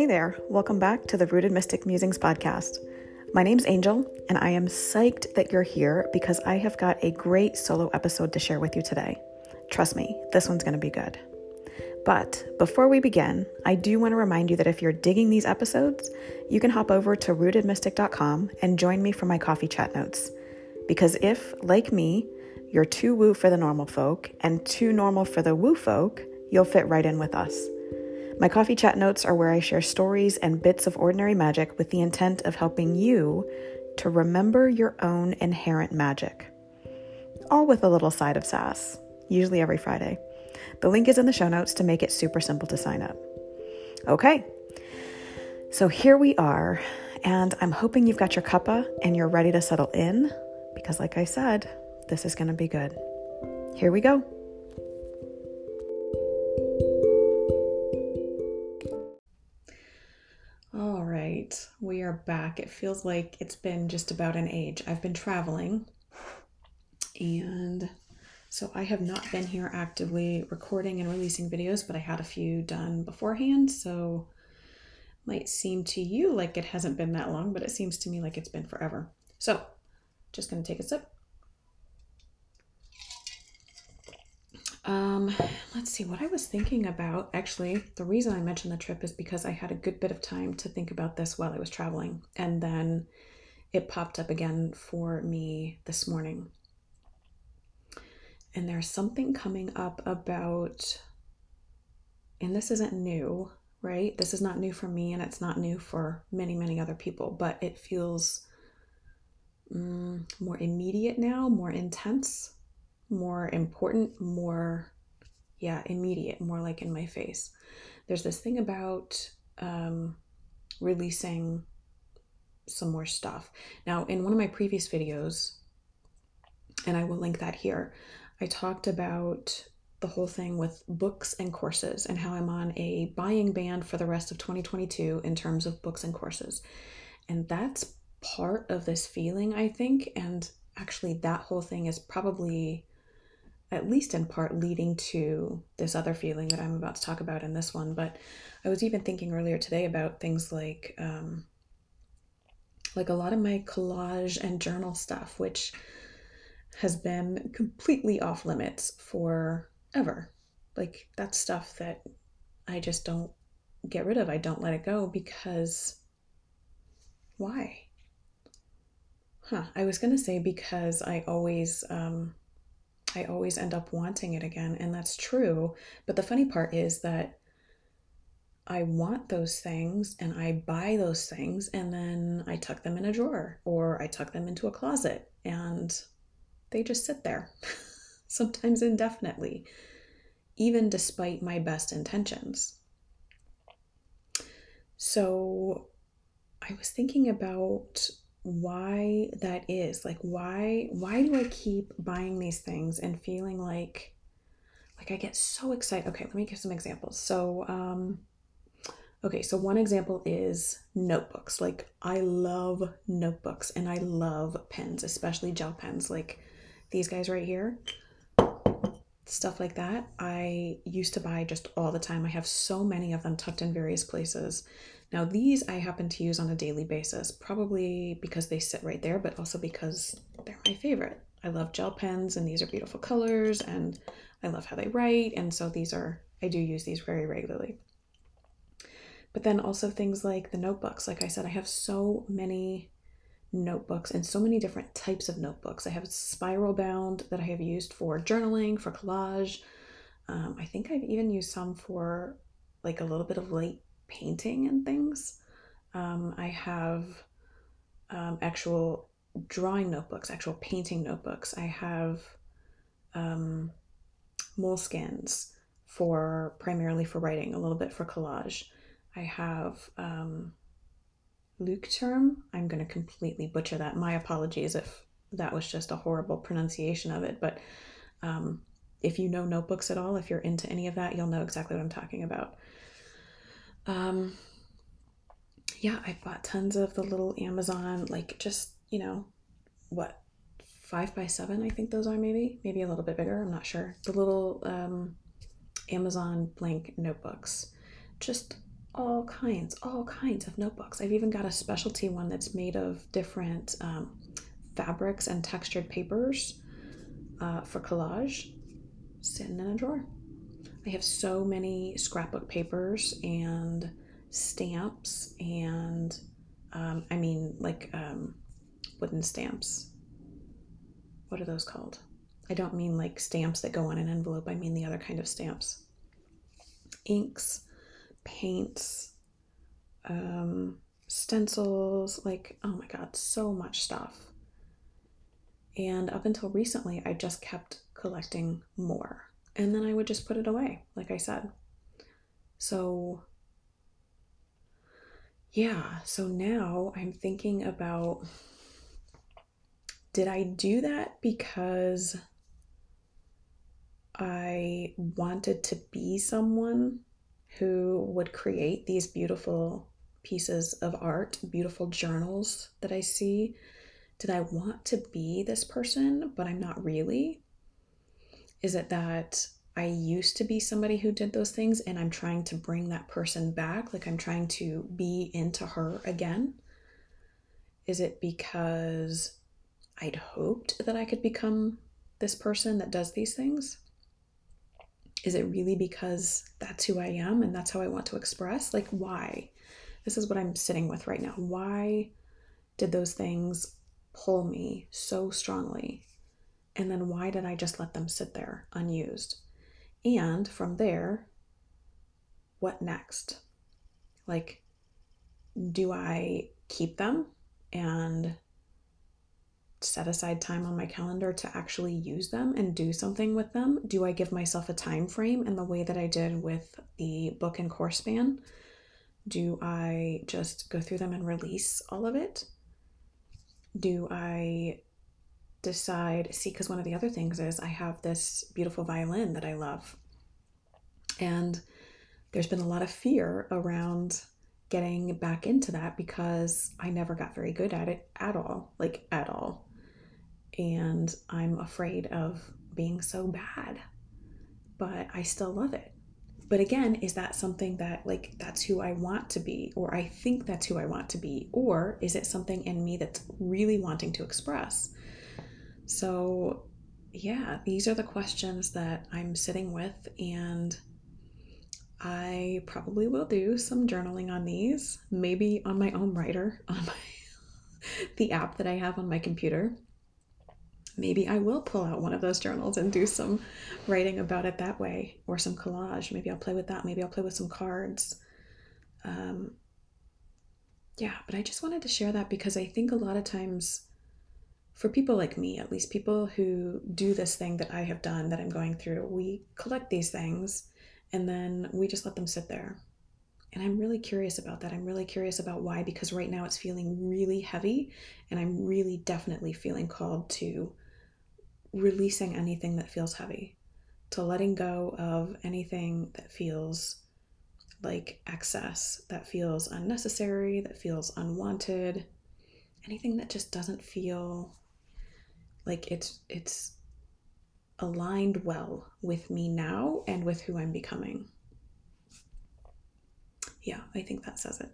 Hey there, welcome back to the Rooted Mystic Musings podcast. My name's Angel, and I am psyched that you're here because I have got a great solo episode to share with you today. Trust me, this one's going to be good. But before we begin, I do want to remind you that if you're digging these episodes, you can hop over to rootedmystic.com and join me for my coffee chat notes. Because if, like me, you're too woo for the normal folk and too normal for the woo folk, you'll fit right in with us. My coffee chat notes are where I share stories and bits of ordinary magic with the intent of helping you to remember your own inherent magic. All with a little side of sass, usually every Friday. The link is in the show notes to make it super simple to sign up. Okay, so here we are, and I'm hoping you've got your cuppa and you're ready to settle in because, like I said, this is going to be good. Here we go. Right, we are back. It feels like it's been just about an age. I've been traveling, and so I have not been here actively recording and releasing videos, but I had a few done beforehand. So might seem to you like it hasn't been that long, but it seems to me like it's been forever. So just going to take a sip. Um, let's see what I was thinking about. Actually, the reason I mentioned the trip is because I had a good bit of time to think about this while I was traveling, and then it popped up again for me this morning. And there's something coming up about, and this isn't new, right? This is not new for me, and it's not new for many, many other people, but it feels mm, more immediate now, more intense more important, more, yeah, immediate, more like in my face. There's this thing about um, releasing some more stuff. Now, in one of my previous videos, and I will link that here, I talked about the whole thing with books and courses and how I'm on a buying ban for the rest of 2022 in terms of books and courses. And that's part of this feeling, I think. And actually, that whole thing is probably at least in part leading to this other feeling that I'm about to talk about in this one. But I was even thinking earlier today about things like um, like a lot of my collage and journal stuff, which has been completely off limits for ever. Like that's stuff that I just don't get rid of. I don't let it go because why? Huh. I was to say because I always um, I always end up wanting it again. And that's true. But the funny part is that I want those things and I buy those things and then I tuck them in a drawer or I tuck them into a closet and they just sit there, sometimes indefinitely, even despite my best intentions. So I was thinking about why that is like why why do i keep buying these things and feeling like like i get so excited? Okay let me give some examples. So um okay so one example is notebooks. Like i love notebooks and i love pens especially gel pens. Like these guys right here stuff like that i used to buy just all the time. I have so many of them tucked in various places now, these I happen to use on a daily basis, probably because they sit right there, but also because they're my favorite. I love gel pens and these are beautiful colors and I love how they write. And so these are, I do use these very regularly. But then also things like the notebooks. Like I said, I have so many notebooks and so many different types of notebooks. I have spiral bound that I have used for journaling, for collage. Um, I think I've even used some for like a little bit of light painting and things. Um, I have um, actual drawing notebooks, actual painting notebooks. I have um, moleskins for primarily for writing, a little bit for collage. I have um, Leuchtturm. I'm going to completely butcher that. My apologies if that was just a horrible pronunciation of it. But um, if you know notebooks at all, if you're into any of that, you'll know exactly what I'm talking about. Um, yeah, I bought tons of the little Amazon, like just, you know, what, five by seven, I think those are maybe, maybe a little bit bigger, I'm not sure. The little um, Amazon blank notebooks. Just all kinds, all kinds of notebooks. I've even got a specialty one that's made of different um, fabrics and textured papers uh, for collage sitting in a drawer. I have so many scrapbook papers and stamps and um, I mean like um, wooden stamps. What are those called? I don't mean like stamps that go on an envelope. I mean the other kind of stamps. Inks, paints, um, stencils, like, oh my God, so much stuff. And up until recently, I just kept collecting more. And then I would just put it away, like I said. So, yeah, so now I'm thinking about did I do that because I wanted to be someone who would create these beautiful pieces of art, beautiful journals that I see? Did I want to be this person, but I'm not really? Is it that I used to be somebody who did those things and I'm trying to bring that person back? Like I'm trying to be into her again? Is it because I'd hoped that I could become this person that does these things? Is it really because that's who I am and that's how I want to express? Like, why? This is what I'm sitting with right now. Why did those things pull me so strongly? And then why did I just let them sit there unused? And from there, what next? Like, do I keep them and set aside time on my calendar to actually use them and do something with them? Do I give myself a time frame in the way that I did with the book and course span? Do I just go through them and release all of it? Do I decide, see, because one of the other things is I have this beautiful violin that I love. And there's been a lot of fear around getting back into that because I never got very good at it at all, like at all. And I'm afraid of being so bad, but I still love it. But again, is that something that, like, that's who I want to be, or I think that's who I want to be, or is it something in me that's really wanting to express? So, yeah, these are the questions that I'm sitting with, and I probably will do some journaling on these, maybe on my own writer on my the app that I have on my computer maybe I will pull out one of those journals and do some writing about it that way, or some collage. Maybe I'll play with that. Maybe I'll play with some cards. Um, yeah, but I just wanted to share that because I think a lot of times, for people like me, at least people who do this thing that I have done that I'm going through, we collect these things and then we just let them sit there. And I'm really curious about that. I'm really curious about why, because right now it's feeling really heavy, and I'm really definitely feeling called to releasing anything that feels heavy, to letting go of anything that feels like excess, that feels unnecessary, that feels unwanted, anything that just doesn't feel like it's it's aligned well with me now and with who I'm becoming. Yeah, I think that says it.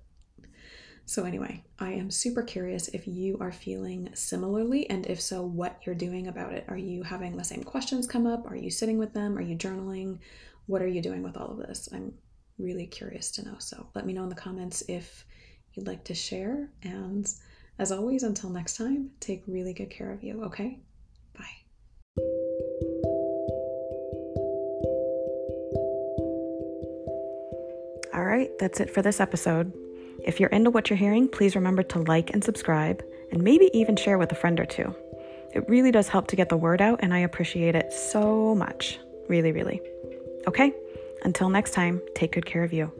So, anyway, I am super curious if you are feeling similarly, and if so, what you're doing about it. Are you having the same questions come up? Are you sitting with them? Are you journaling? What are you doing with all of this? I'm really curious to know. So, let me know in the comments if you'd like to share. And as always, until next time, take really good care of you, okay? Bye. All right, that's it for this episode. If you're into what you're hearing, please remember to like and subscribe, and maybe even share with a friend or two. It really does help to get the word out, and I appreciate it so much. Really, really. Okay, until next time, take good care of you.